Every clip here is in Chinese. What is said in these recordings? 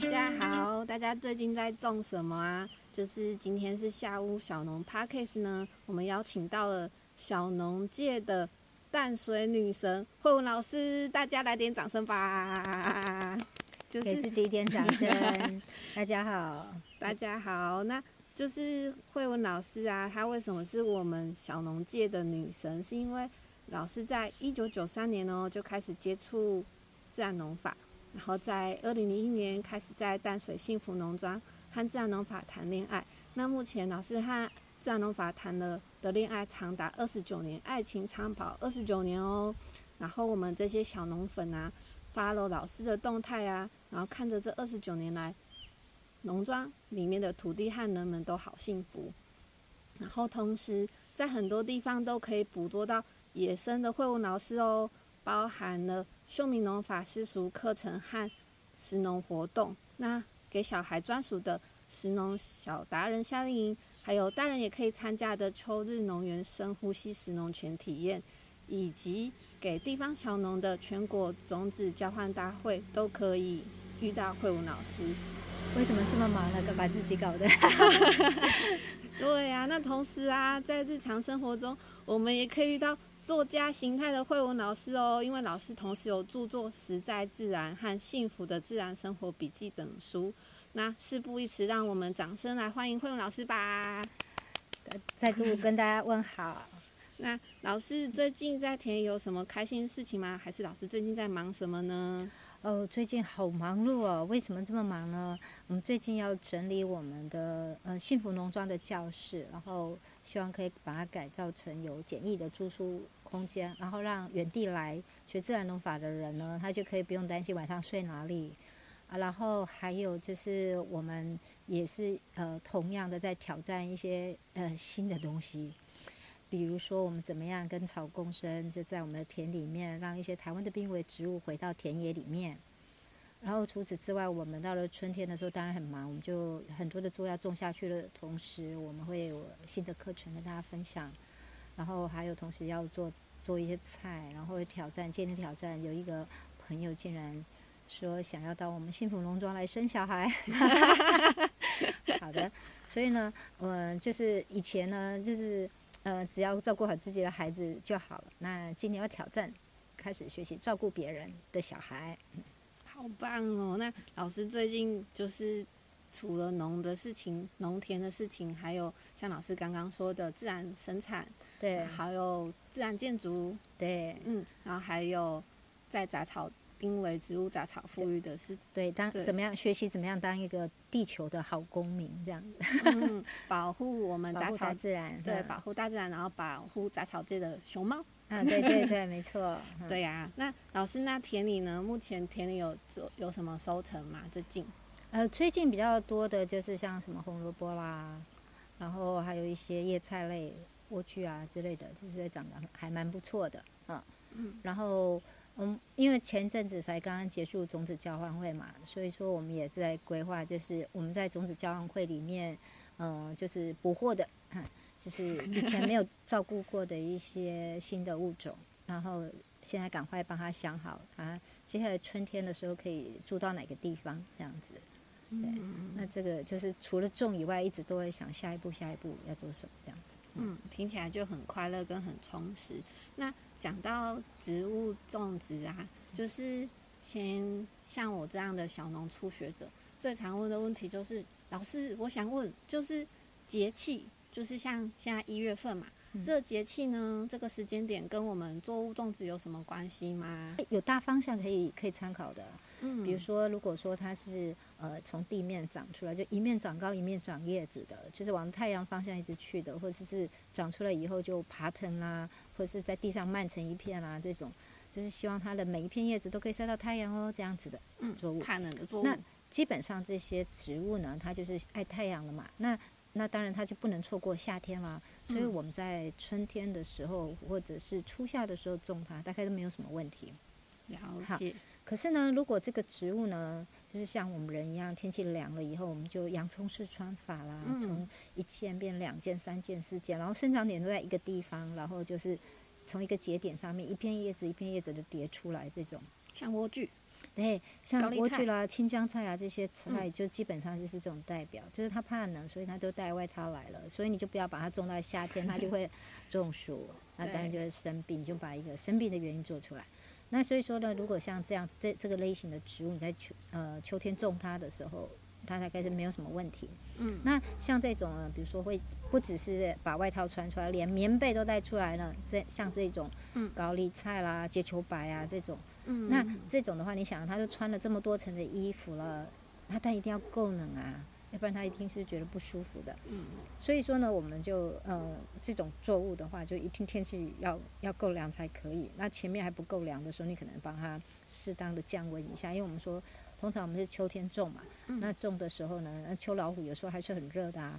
大家好，大家最近在种什么啊？就是今天是下午小农 Parkes 呢，我们邀请到了小农界的淡水女神慧文老师，大家来点掌声吧！就是给自己一点掌声。大家好，大家好，那就是慧文老师啊，她为什么是我们小农界的女神？是因为老师在一九九三年哦就开始接触自然农法。然后在二零零一年开始在淡水幸福农庄和自然农法谈恋爱。那目前老师和自然农法谈了的恋爱长达二十九年，爱情长跑二十九年哦。然后我们这些小农粉啊，follow 老师的动态啊，然后看着这二十九年来农庄里面的土地和人们都好幸福。然后同时在很多地方都可以捕捉到野生的慧文老师哦，包含了。秀明农法私塾课程和食农活动，那给小孩专属的食农小达人夏令营，还有大人也可以参加的秋日农园深呼吸食农全体验，以及给地方小农的全国种子交换大会，都可以遇到慧文老师。为什么这么忙呢？都把自己搞的。对呀、啊，那同时啊，在日常生活中，我们也可以遇到。作家形态的慧文老师哦，因为老师同时有著作《实在自然》和《幸福的自然生活笔记》等书。那事不宜迟，让我们掌声来欢迎慧文老师吧！再度跟大家问好。那老师最近在田里有什么开心的事情吗？还是老师最近在忙什么呢？哦，最近好忙碌哦。为什么这么忙呢？我们最近要整理我们的呃幸福农庄的教室，然后希望可以把它改造成有简易的住宿。空间，然后让原地来学自然农法的人呢，他就可以不用担心晚上睡哪里啊。然后还有就是，我们也是呃，同样的在挑战一些呃新的东西，比如说我们怎么样跟草共生，就在我们的田里面，让一些台湾的濒危植物回到田野里面。然后除此之外，我们到了春天的时候，当然很忙，我们就很多的作要种下去的同时，我们会有新的课程跟大家分享。然后还有同时要做做一些菜，然后挑战，今天挑战有一个朋友竟然说想要到我们幸福农庄来生小孩。好的，所以呢，嗯，就是以前呢，就是呃，只要照顾好自己的孩子就好了。那今年要挑战，开始学习照顾别人的小孩。好棒哦！那老师最近就是。除了农的事情、农田的事情，还有像老师刚刚说的自然生产，对，还有自然建筑，对，嗯，然后还有在杂草濒危植物杂草富裕的是，对，当怎么样学习怎么样当一个地球的好公民这样。子，嗯、保护我们 杂草自然，对，保护大自然，然后保护杂草界的熊猫，啊，对对对，没错，对呀、啊。那老师，那田里呢？目前田里有做有什么收成吗？最近？呃，最近比较多的就是像什么红萝卜啦，然后还有一些叶菜类、莴苣啊之类的，就是长得还蛮不错的，嗯嗯。然后嗯，因为前阵子才刚刚结束种子交换会嘛，所以说我们也在规划，就是我们在种子交换会里面，嗯、呃，就是捕获的，嗯，就是以前没有照顾过的一些新的物种，然后现在赶快帮他想好啊，接下来春天的时候可以住到哪个地方这样子。对，那这个就是除了种以外，一直都会想下一步，下一步要做什么这样子。嗯，听起来就很快乐跟很充实。那讲到植物种植啊，就是先像我这样的小农初学者，最常问的问题就是，老师，我想问，就是节气，就是像现在一月份嘛，嗯、这节气呢，这个时间点跟我们作物种植有什么关系吗？有大方向可以可以参考的。嗯，比如说，如果说它是呃从地面长出来，就一面长高一面长叶子的，就是往太阳方向一直去的，或者是长出来以后就爬藤啦，或者是在地上漫成一片啦，这种就是希望它的每一片叶子都可以晒到太阳哦，这样子的作物。怕冷的作物。那基本上这些植物呢，它就是爱太阳了嘛。那那当然它就不能错过夏天啦。所以我们在春天的时候或者是初夏的时候种它，大概都没有什么问题。了解。可是呢，如果这个植物呢，就是像我们人一样，天气凉了以后，我们就洋葱式穿法啦，从一件变两件、三件、四件，然后生长点都在一个地方，然后就是从一个节点上面，一片叶子一片叶子的叠出来，这种像莴苣，对，像莴苣啦、青江菜啊这些菜，就基本上就是这种代表，嗯、就是它怕冷，所以它都带外套来了。所以你就不要把它种到夏天，它就会 中暑，那当然就会生病。你就把一个生病的原因做出来。那所以说呢，如果像这样子这这个类型的植物，你在秋呃秋天种它的时候，它大概是没有什么问题。嗯。那像这种呢，比如说会不只是把外套穿出来，连棉被都带出来了。这像这种高丽菜啦、结球白啊这种，嗯，那这种的话，你想它都穿了这么多层的衣服了，那它一定要够冷啊。要不然他一听是觉得不舒服的，嗯，所以说呢，我们就呃这种作物的话，就一定天气要要够凉才可以。那前面还不够凉的时候，你可能帮它适当的降温一下，因为我们说通常我们是秋天种嘛，嗯、那种的时候呢，那秋老虎有时候还是很热的啊，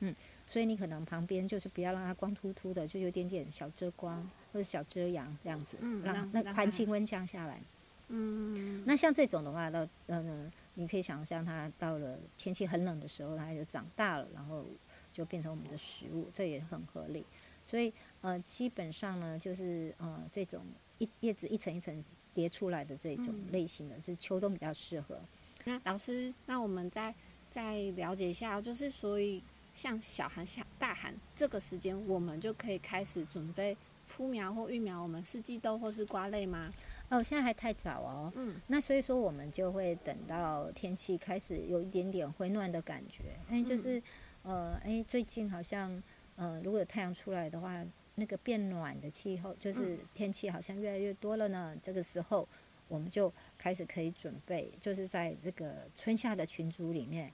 嗯，所以你可能旁边就是不要让它光秃秃的，就有点点小遮光或者小遮阳这样子，嗯，让那环境温降下来，嗯，那像这种的话，到嗯。你可以想象，它到了天气很冷的时候，它就长大了，然后就变成我们的食物，这也很合理。所以，呃，基本上呢，就是呃，这种一叶子一层一层叠出来的这种类型的，就是秋冬比较适合。那老师，那我们再再了解一下，就是所以像小寒、小大寒这个时间，我们就可以开始准备铺苗或育苗我们四季豆或是瓜类吗？哦，现在还太早哦。嗯，那所以说我们就会等到天气开始有一点点回暖的感觉。哎，就是，呃，哎，最近好像，呃，如果有太阳出来的话，那个变暖的气候，就是天气好像越来越多了呢。这个时候，我们就开始可以准备，就是在这个春夏的群组里面，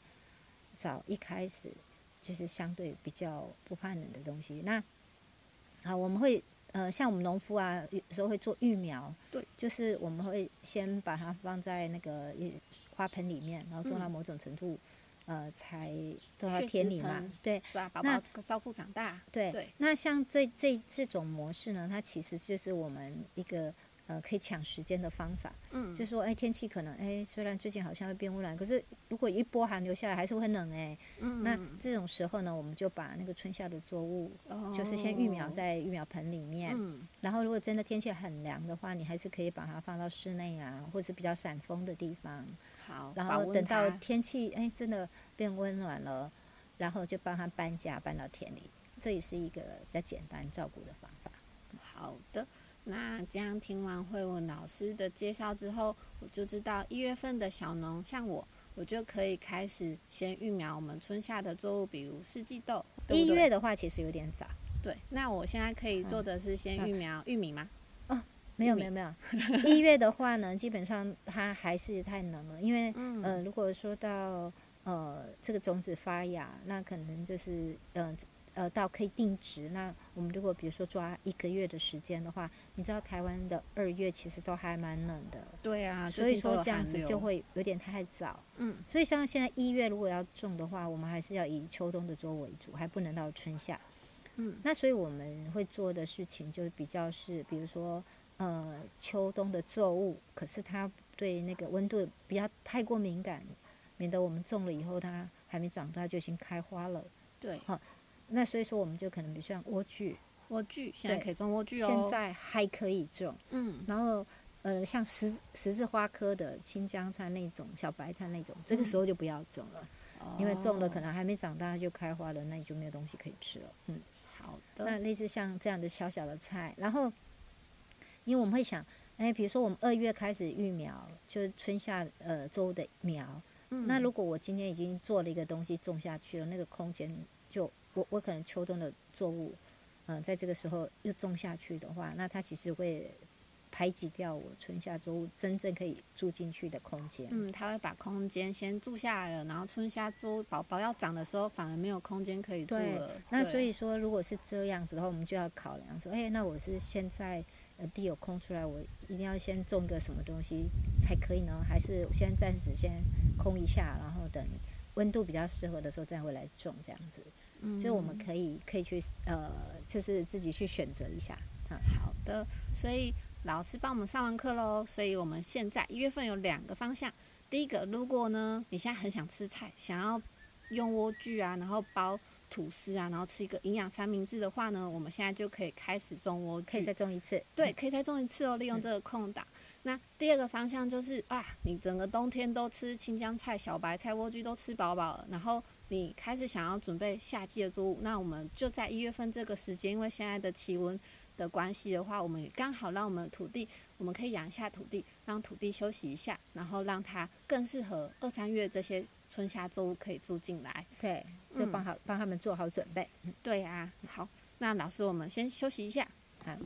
找一开始就是相对比较不怕冷的东西。那，好，我们会。呃，像我们农夫啊，有时候会做育苗，对，就是我们会先把它放在那个花盆里面，然后种到某种程度，嗯、呃，才种到田里嘛，对，把宝宝照顾长大，对，对。那像这这这种模式呢，它其实就是我们一个。呃，可以抢时间的方法，嗯，就是说，哎，天气可能，哎，虽然最近好像会变温暖，可是如果一波寒流下来，还是会很冷，哎，嗯，那这种时候呢，我们就把那个春夏的作物，哦，就是先育苗在育苗盆里面，嗯，然后如果真的天气很凉的话，你还是可以把它放到室内啊，或者比较散风的地方，好，然后等到天气哎真的变温暖了，然后就帮它搬家搬到田里，这也是一个比较简单照顾的方法。好的。那这样听完慧文老师的介绍之后，我就知道一月份的小农像我，我就可以开始先育苗我们春夏的作物，比如四季豆。一月的话其实有点早。对，那我现在可以做的是先育苗玉米吗？哦，没有没有没 有。一月的话呢，基本上它还是太冷了，因为、嗯、呃，如果说到呃这个种子发芽，那可能就是呃。呃，到可以定值。那我们如果比如说抓一个月的时间的话，你知道台湾的二月其实都还蛮冷的。对啊，所以说这样子就会有点太早。嗯，所以像现在一月如果要种的话，我们还是要以秋冬的作物为主，还不能到春夏。嗯，那所以我们会做的事情就比较是，比如说呃秋冬的作物，可是它对那个温度不要太过敏感，免得我们种了以后它还没长大就已经开花了。对，好。那所以说，我们就可能比如像莴苣，莴苣现在可以种莴苣哦，现在还可以种。嗯，然后呃，像十十字花科的青江菜那种小白菜那种，这个时候就不要种了，嗯、因为种了可能还没长大就开花了，那你就没有东西可以吃了。嗯，好的。那类似像这样的小小的菜，然后因为我们会想，哎，比如说我们二月开始育苗，就是春夏呃作物的苗。嗯。那如果我今天已经做了一个东西种下去了，那个空间就。我我可能秋冬的作物，嗯、呃，在这个时候又种下去的话，那它其实会排挤掉我春夏作物真正可以住进去的空间。嗯，它会把空间先住下来了，然后春夏作物宝宝要长的时候，反而没有空间可以住了。对，那所以说，如果是这样子的话，我们就要考量说，哎，那我是现在呃地有空出来，我一定要先种个什么东西才可以呢？还是先暂时先空一下，然后等温度比较适合的时候再回来种这样子？就我们可以可以去呃，就是自己去选择一下。嗯，好的。所以老师帮我们上完课喽。所以我们现在一月份有两个方向。第一个，如果呢你现在很想吃菜，想要用莴苣啊，然后包吐司啊，然后吃一个营养三明治的话呢，我们现在就可以开始种莴苣，可以再种一次。对，可以再种一次哦，利用这个空档。嗯那第二个方向就是啊，你整个冬天都吃青江菜、小白菜、莴苣都吃饱饱了，然后你开始想要准备夏季的作物，那我们就在一月份这个时间，因为现在的气温的关系的话，我们刚好让我们土地，我们可以养一下土地，让土地休息一下，然后让它更适合二三月这些春夏作物可以住进来。对，就帮好帮、嗯、他们做好准备。对啊，好，那老师我们先休息一下。好。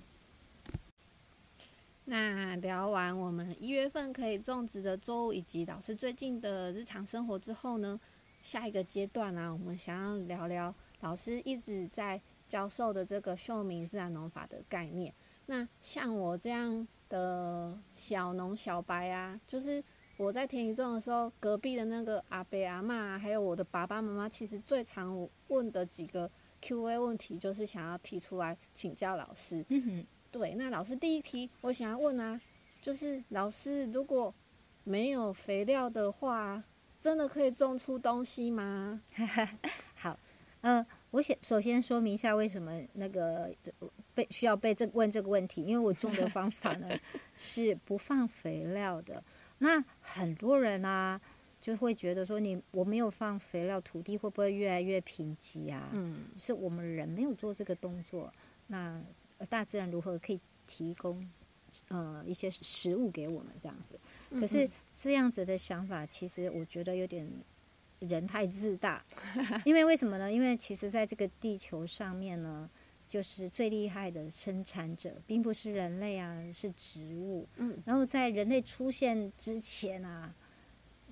那聊完我们一月份可以种植的作物，以及老师最近的日常生活之后呢，下一个阶段呢、啊，我们想要聊聊老师一直在教授的这个秀明自然农法的概念。那像我这样的小农小白啊，就是我在田里种的时候，隔壁的那个阿伯阿嬷，还有我的爸爸妈妈，其实最常问的几个 Q&A 问题，就是想要提出来请教老师。嗯哼。对，那老师第一题我想要问啊，就是老师如果没有肥料的话，真的可以种出东西吗？好，嗯、呃，我先首先说明一下为什么那个被需要被这问这个问题，因为我种的 方法呢是不放肥料的。那很多人啊就会觉得说，你我没有放肥料，土地会不会越来越贫瘠啊？嗯，是我们人没有做这个动作，那。大自然如何可以提供呃一些食物给我们这样子？可是这样子的想法，其实我觉得有点人太自大。因为为什么呢？因为其实在这个地球上面呢，就是最厉害的生产者，并不是人类啊，是植物。嗯。然后在人类出现之前啊，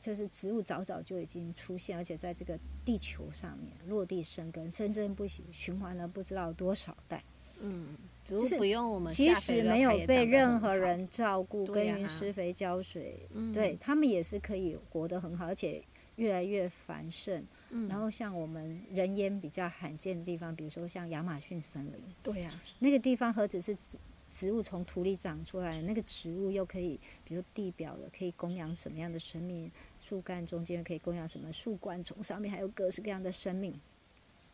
就是植物早早就已经出现，而且在这个地球上面落地生根，生生不息，循环了不知道多少代。嗯。就是不用我们，即使没有被任何人照顾、耕耘、施肥、浇水，对他们也是可以活得很好，而且越来越繁盛。然后像我们人烟比较罕见的地方，比如说像亚马逊森林，对呀，那个地方何止是植植物从土里长出来，那个植物又可以，比如地表的可以供养什么样的生命，树干中间可以供养什么，树冠丛上面还有各式各样的生命。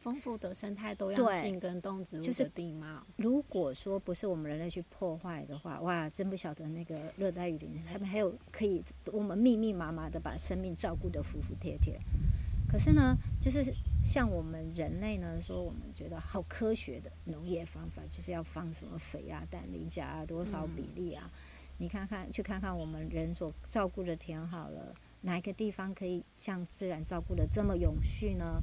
丰富的生态多样性跟动植物的地貌，就是，如果说不是我们人类去破坏的话，哇，真不晓得那个热带雨林他们还有可以我们密密麻麻的把生命照顾得服服帖帖。可是呢，就是像我们人类呢，说我们觉得好科学的农业方法，就是要放什么肥啊、氮磷钾啊、多少比例啊？嗯、你看看，去看看我们人所照顾的田好了，哪一个地方可以像自然照顾的这么永续呢？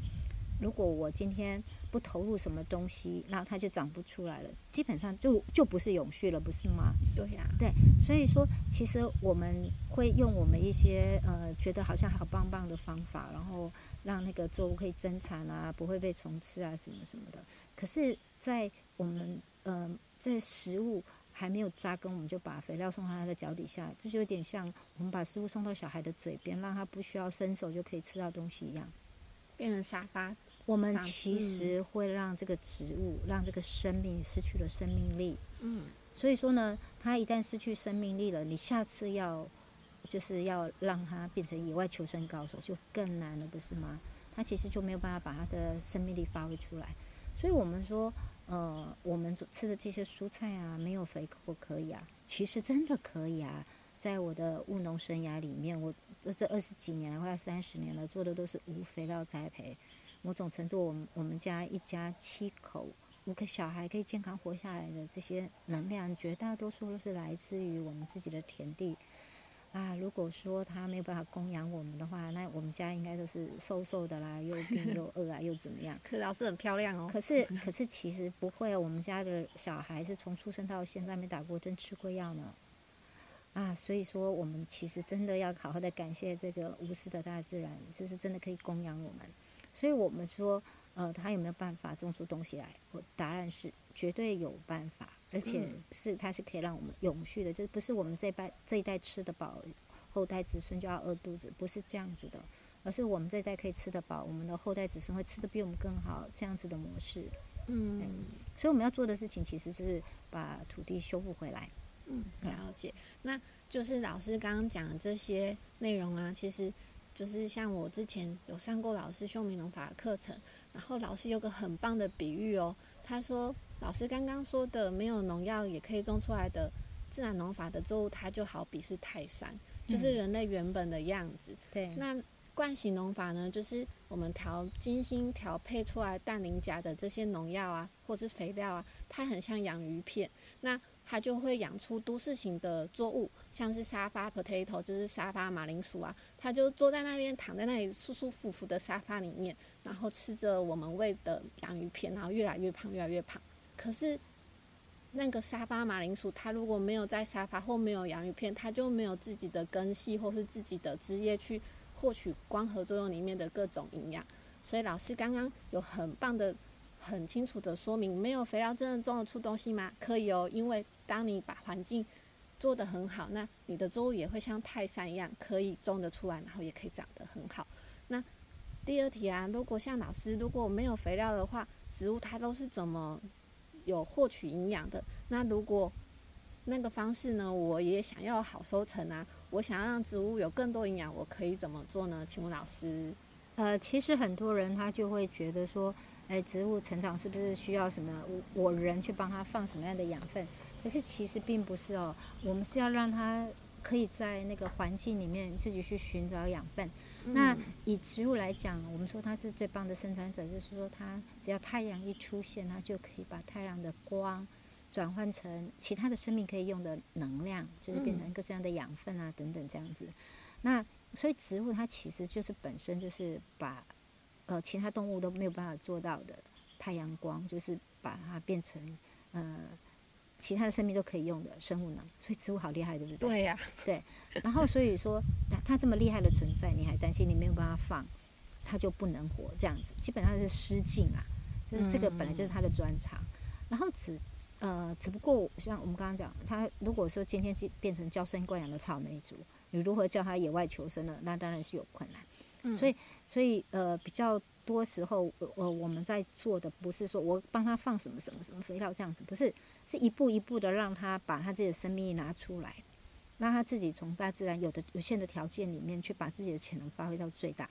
如果我今天不投入什么东西，那它就长不出来了，基本上就就不是永续了，不是吗？对呀、啊，对，所以说其实我们会用我们一些呃觉得好像好棒棒的方法，然后让那个作物可以增产啊，不会被虫吃啊什么什么的。可是，在我们呃在食物还没有扎根，我们就把肥料送到它的脚底下，这就有点像我们把食物送到小孩的嘴边，让他不需要伸手就可以吃到东西一样，变成沙发。我们其实会让这个植物，让这个生命失去了生命力。嗯，所以说呢，它一旦失去生命力了，你下次要就是要让它变成野外求生高手，就更难了，不是吗？它其实就没有办法把它的生命力发挥出来。所以我们说，呃，我们吃的这些蔬菜啊，没有肥可不可以啊？其实真的可以啊。在我的务农生涯里面，我这这二十几年，快三十年了，做的都是无肥料栽培。某种程度，我们我们家一家七口五个小孩可以健康活下来的这些能量，绝大多数都是来自于我们自己的田地啊。如果说他没有办法供养我们的话，那我们家应该都是瘦瘦的啦，又病又 饿啊，又怎么样？可老师很漂亮哦。可是可是其实不会，我们家的小孩是从出生到现在没打过针、吃过药呢。啊，所以说我们其实真的要好好的感谢这个无私的大自然，这是真的可以供养我们。所以我们说，呃，他有没有办法种出东西来？我答案是绝对有办法，而且是它是可以让我们永续的，就是不是我们这一代这一代吃得饱，后代子孙就要饿肚子，不是这样子的，而是我们这一代可以吃得饱，我们的后代子孙会吃得比我们更好，这样子的模式。嗯，所以我们要做的事情其实就是把土地修复回来。嗯，了解。那就是老师刚刚讲的这些内容啊，其实。就是像我之前有上过老师秀明农法的课程，然后老师有个很棒的比喻哦，他说老师刚刚说的没有农药也可以种出来的自然农法的作物，它就好比是泰山，就是人类原本的样子。嗯、对。那惯性农法呢，就是我们调精心调配出来氮磷钾的这些农药啊，或是肥料啊，它很像养鱼片。那它就会养出都市型的作物，像是沙发 potato，就是沙发马铃薯啊，它就坐在那边，躺在那里舒舒服服的沙发里面，然后吃着我们喂的洋芋片，然后越来越胖，越来越胖。可是那个沙发马铃薯，它如果没有在沙发或没有洋芋片，它就没有自己的根系或是自己的枝叶去获取光合作用里面的各种营养。所以老师刚刚有很棒的、很清楚的说明，没有肥料真的种得出东西吗？可以哦，因为当你把环境做得很好，那你的作物也会像泰山一样，可以种得出来，然后也可以长得很好。那第二题啊，如果像老师如果没有肥料的话，植物它都是怎么有获取营养的？那如果那个方式呢，我也想要好收成啊，我想要让植物有更多营养，我可以怎么做呢？请问老师。呃，其实很多人他就会觉得说，哎，植物成长是不是需要什么我我人去帮他放什么样的养分？可是其实并不是哦，我们是要让它可以在那个环境里面自己去寻找养分。嗯、那以植物来讲，我们说它是最棒的生产者，就是说它只要太阳一出现，它就可以把太阳的光转换成其他的生命可以用的能量，就是变成各式各样的养分啊等等这样子。那所以植物它其实就是本身就是把呃其他动物都没有办法做到的太阳光，就是把它变成呃。其他的生命都可以用的生物能，所以植物好厉害，对不对？对呀、啊，对。然后所以说，它它这么厉害的存在，你还担心你没有办法放，它就不能活这样子。基本上是失禁啊，就是这个本来就是它的专长。嗯、然后只呃，只不过像我们刚刚讲，它如果说今天变成娇生惯养的草莓族，你如何叫它野外求生呢？那当然是有困难。嗯、所以所以呃，比较多时候，呃，我们在做的不是说我帮他放什么什么什么肥料这样子，不是。是一步一步的让他把他自己的生命力拿出来，让他自己从大自然有的有限的条件里面去把自己的潜能发挥到最大。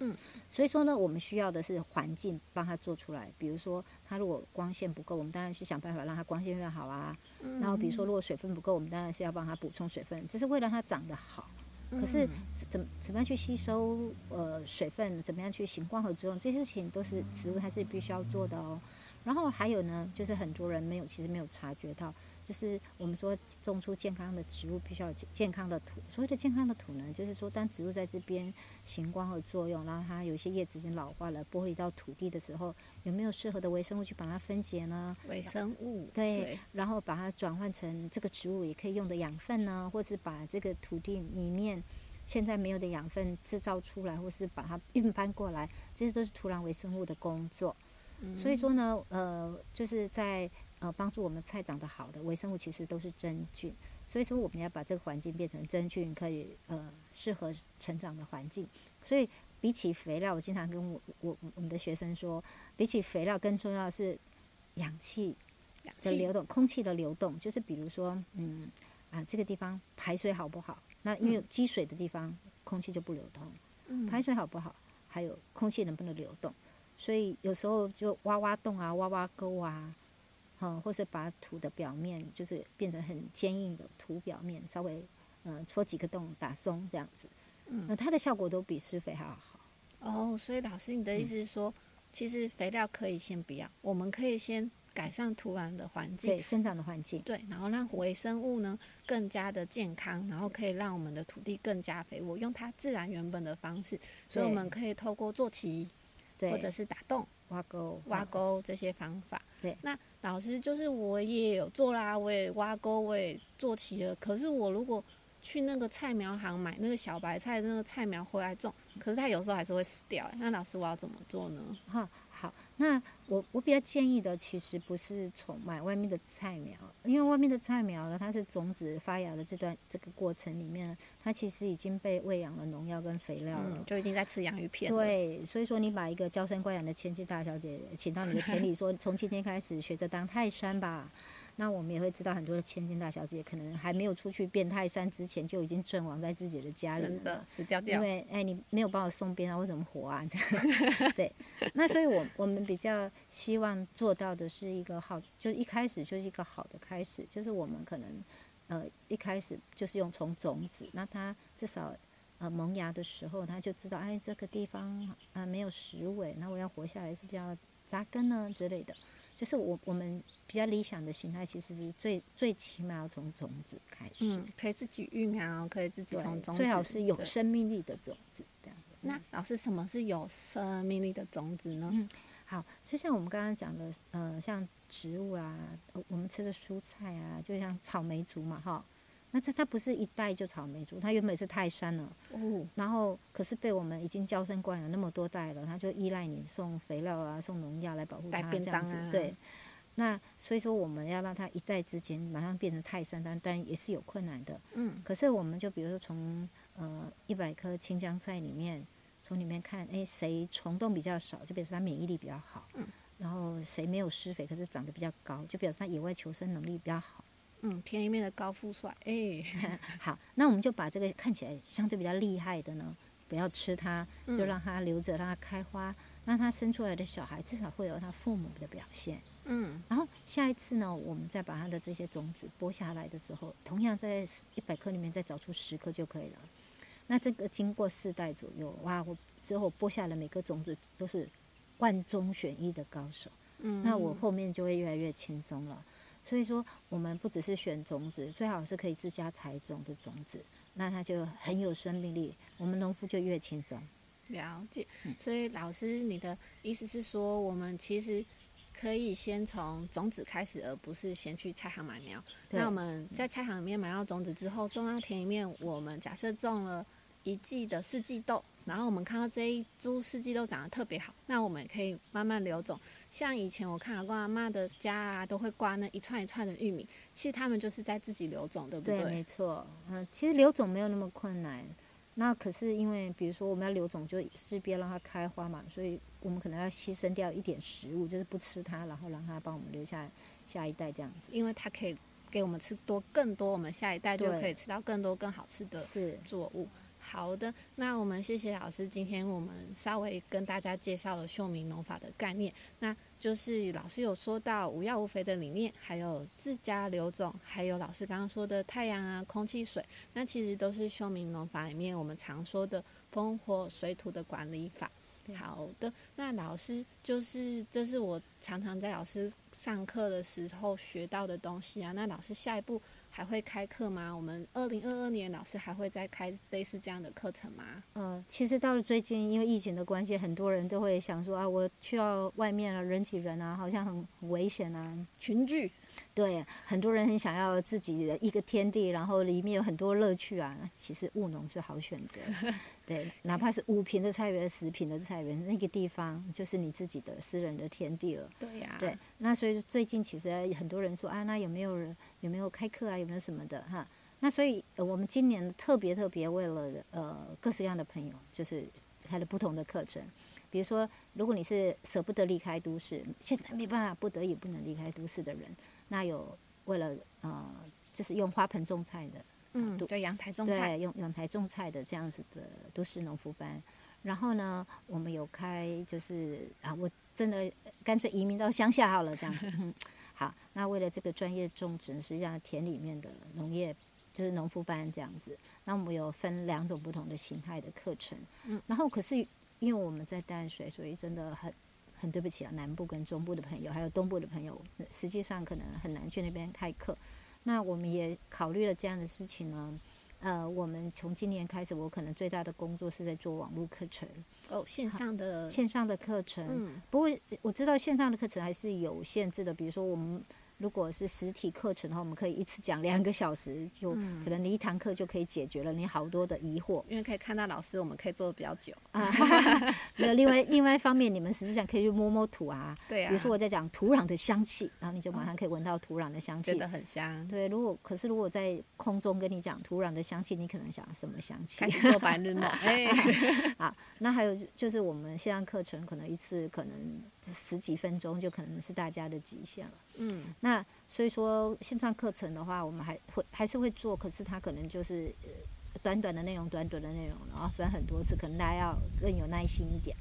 嗯，所以说呢，我们需要的是环境帮他做出来。比如说，他如果光线不够，我们当然去想办法让他光线越好啊。然后比如说，如果水分不够，我们当然是要帮他补充水分，只是为了他长得好。可是怎怎么样去吸收呃水分，怎么样去行光合作用，这些事情都是植物它自己必须要做的哦。然后还有呢，就是很多人没有，其实没有察觉到，就是我们说种出健康的植物，必须要有健康的土。所谓的健康的土呢，就是说当植物在这边行光合作用，然后它有一些叶子已经老化了，剥离到土地的时候，有没有适合的微生物去把它分解呢？微生物对，对，然后把它转换成这个植物也可以用的养分呢，或是把这个土地里面现在没有的养分制造出来，或是把它运搬过来，这些都是土壤微生物的工作。所以说呢，呃，就是在呃帮助我们菜长得好的微生物，其实都是真菌。所以说，我们要把这个环境变成真菌可以呃适合成长的环境。所以，比起肥料，我经常跟我我我们的学生说，比起肥料更重要的是氧气的流动，空气的流动。就是比如说，嗯啊，这个地方排水好不好？那因为有积水的地方，空气就不流通。排水好不好？还有空气能不能流动？所以有时候就挖挖洞啊，挖挖沟啊，嗯，或是把土的表面就是变成很坚硬的土表面，稍微嗯戳几个洞打松这样子，嗯，那它的效果都比施肥还要好。哦，所以老师你的意思是说，嗯、其实肥料可以先不要，我们可以先改善土壤的环境，对，生长的环境，对，然后让微生物呢更加的健康，然后可以让我们的土地更加肥。沃，用它自然原本的方式，所以我们可以透过做期。对，或者是打洞、挖沟、挖沟这些方法。对，那老师就是我也有做啦，我也挖沟，我也做齐了。可是我如果去那个菜苗行买那个小白菜那个菜苗回来种，可是它有时候还是会死掉。那老师我要怎么做呢？哈。好，那我我比较建议的，其实不是从买外面的菜苗，因为外面的菜苗呢，它是种子发芽的这段这个过程里面，它其实已经被喂养了农药跟肥料了，嗯，就已经在吃洋芋片。对，所以说你把一个娇生惯养的千金大小姐请到你的田里，说从今天开始学着当泰山吧。那我们也会知道，很多的千金大小姐可能还没有出去变泰山之前，就已经阵亡在自己的家里了，真的死掉掉。因为哎，你没有帮我送边啊，我怎么活啊？这样对。那所以我我们比较希望做到的是一个好，就一开始就是一个好的开始，就是我们可能呃一开始就是用从种子，那它至少呃萌芽的时候，它就知道哎这个地方啊、呃、没有石尾，那我要活下来是不是要扎根呢之类的。就是我我们比较理想的形态，其实是最最起码要从种子开始，嗯，可以自己育苗，可以自己从种子，最好是有生命力的种子这样。那老师，什么是有生命力的种子呢？嗯，好，就像我们刚刚讲的，呃，像植物啊，我们吃的蔬菜啊，就像草莓族嘛，哈。那它它不是一代就草莓族，它原本是泰山了，哦，然后可是被我们已经娇生惯养那么多代了，它就依赖你送肥料啊、送农药来保护它，这样子，对。那所以说我们要让它一代之间马上变成泰山，但但也是有困难的，嗯。可是我们就比如说从呃一百颗青江菜里面，从里面看，哎，谁虫洞比较少，就表示它免疫力比较好，嗯。然后谁没有施肥，可是长得比较高，就表示它野外求生能力比较好。嗯，田里面的高富帅，哎，好，那我们就把这个看起来相对比较厉害的呢，不要吃它，就让它留着，让它开花，让它生出来的小孩至少会有他父母的表现。嗯，然后下一次呢，我们再把它的这些种子剥下来的时候，同样在一百颗里面再找出十颗就可以了。那这个经过四代左右，哇，我之后剥下来每个种子都是万中选一的高手。嗯，那我后面就会越来越轻松了。所以说，我们不只是选种子，最好是可以自家采种的种子，那它就很有生命力。我们农夫就越轻松。了解。所以老师，你的意思是说，我们其实可以先从种子开始，而不是先去菜行买苗。那我们在菜行里面买到种子之后，种到田里面，我们假设种了一季的四季豆，然后我们看到这一株四季豆长得特别好，那我们也可以慢慢留种。像以前我看阿公阿妈的家啊，都会挂那一串一串的玉米，其实他们就是在自己留种，对不对？对，没错。嗯，其实留种没有那么困难。那可是因为，比如说我们要留种，就势必要让它开花嘛，所以我们可能要牺牲掉一点食物，就是不吃它，然后让它帮我们留下下一代这样子。因为它可以给我们吃多更多，我们下一代就可以吃到更多更好吃的作物。好的，那我们谢谢老师。今天我们稍微跟大家介绍了秀明农法的概念，那就是老师有说到无药无肥的理念，还有自家留种，还有老师刚刚说的太阳啊、空气、水，那其实都是秀明农法里面我们常说的风火水土的管理法。好的，那老师就是这是我常常在老师上课的时候学到的东西啊。那老师下一步。还会开课吗？我们二零二二年老师还会再开类似这样的课程吗？嗯，其实到了最近，因为疫情的关系，很多人都会想说啊，我去到外面啊，人挤人啊，好像很危险啊，群聚。对，很多人很想要自己的一个天地，然后里面有很多乐趣啊。其实务农是好选择。对，哪怕是五平的菜园、十平的菜园，那个地方就是你自己的私人的天地了。对呀、啊。对，那所以最近其实很多人说啊，那有没有人有没有开课啊？有没有什么的哈？那所以我们今年特别特别为了呃各式各样的朋友，就是开了不同的课程。比如说，如果你是舍不得离开都市，现在没办法，不得已不能离开都市的人，那有为了呃，就是用花盆种菜的。嗯，对，阳台种菜，对，用阳台种菜的这样子的都市农夫班。然后呢，我们有开，就是啊，我真的干脆移民到乡下好了，这样子。好，那为了这个专业种植，实际上田里面的农业就是农夫班这样子。那我们有分两种不同的形态的课程。嗯，然后可是因为我们在淡水，所以真的很很对不起啊，南部跟中部的朋友，还有东部的朋友，实际上可能很难去那边开课。那我们也考虑了这样的事情呢，呃，我们从今年开始，我可能最大的工作是在做网络课程哦，线上的线上的课程。嗯，不过我知道线上的课程还是有限制的，比如说我们。如果是实体课程的话，我们可以一次讲两个小时，就可能你一堂课就可以解决了你好多的疑惑。因为可以看到老师，我们可以做的比较久啊。没有，另外另外一方面，你们实际上可以去摸摸土啊。对啊。比如说我在讲土壤的香气，然后你就马上可以闻到土壤的香气。真的很香。对，如果可是如果在空中跟你讲土壤的香气，你可能想什么香气？开始做白日梦。哎。好，那还有就是我们线上课程可能一次可能十几分钟就可能是大家的极限了。嗯。那所以说线上课程的话，我们还会还是会做，可是它可能就是短短的内容，短短的内容，然后分很多次，可能大家要更有耐心一点。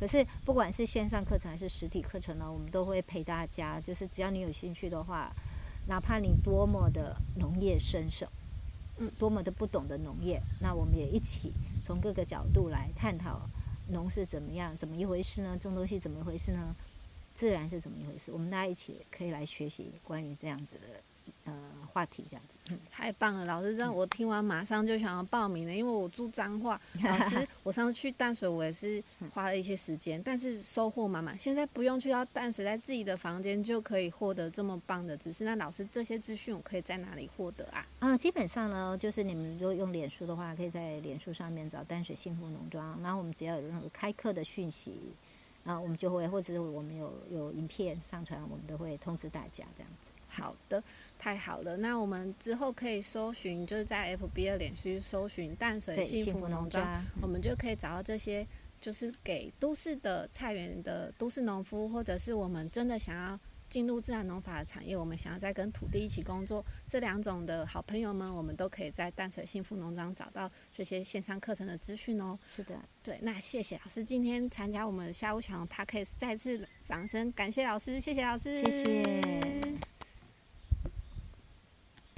可是不管是线上课程还是实体课程呢，我们都会陪大家，就是只要你有兴趣的话，哪怕你多么的农业新手，嗯，多么的不懂得农业，那我们也一起从各个角度来探讨农是怎么样，怎么一回事呢？种东西怎么一回事呢？自然是怎么一回事？我们大家一起可以来学习关于这样子的呃话题，这样子。嗯、太棒了，老师，这样我听完马上就想要报名了，因为我住彰化。老师，我上次去淡水，我也是花了一些时间，但是收获满满。现在不用去到淡水，在自己的房间就可以获得这么棒的知识。那老师，这些资讯我可以在哪里获得啊？啊，基本上呢，就是你们如果用脸书的话，可以在脸书上面找淡水幸福农庄，然后我们只要有任何开课的讯息。啊，我们就会，或者是我们有有影片上传，我们都会通知大家这样子。好的，太好了。那我们之后可以搜寻，就是在 FB 的脸书搜寻淡水幸福农庄，我们就可以找到这些，就是给都市的菜园的都市农夫，或者是我们真的想要。进入自然农法的产业，我们想要再跟土地一起工作，这两种的好朋友们，我们都可以在淡水幸福农庄找到这些线上课程的资讯哦。是的，对，那谢谢老师今天参加我们下午场的 Podcast，再次掌声感谢老师，谢谢老师，谢谢。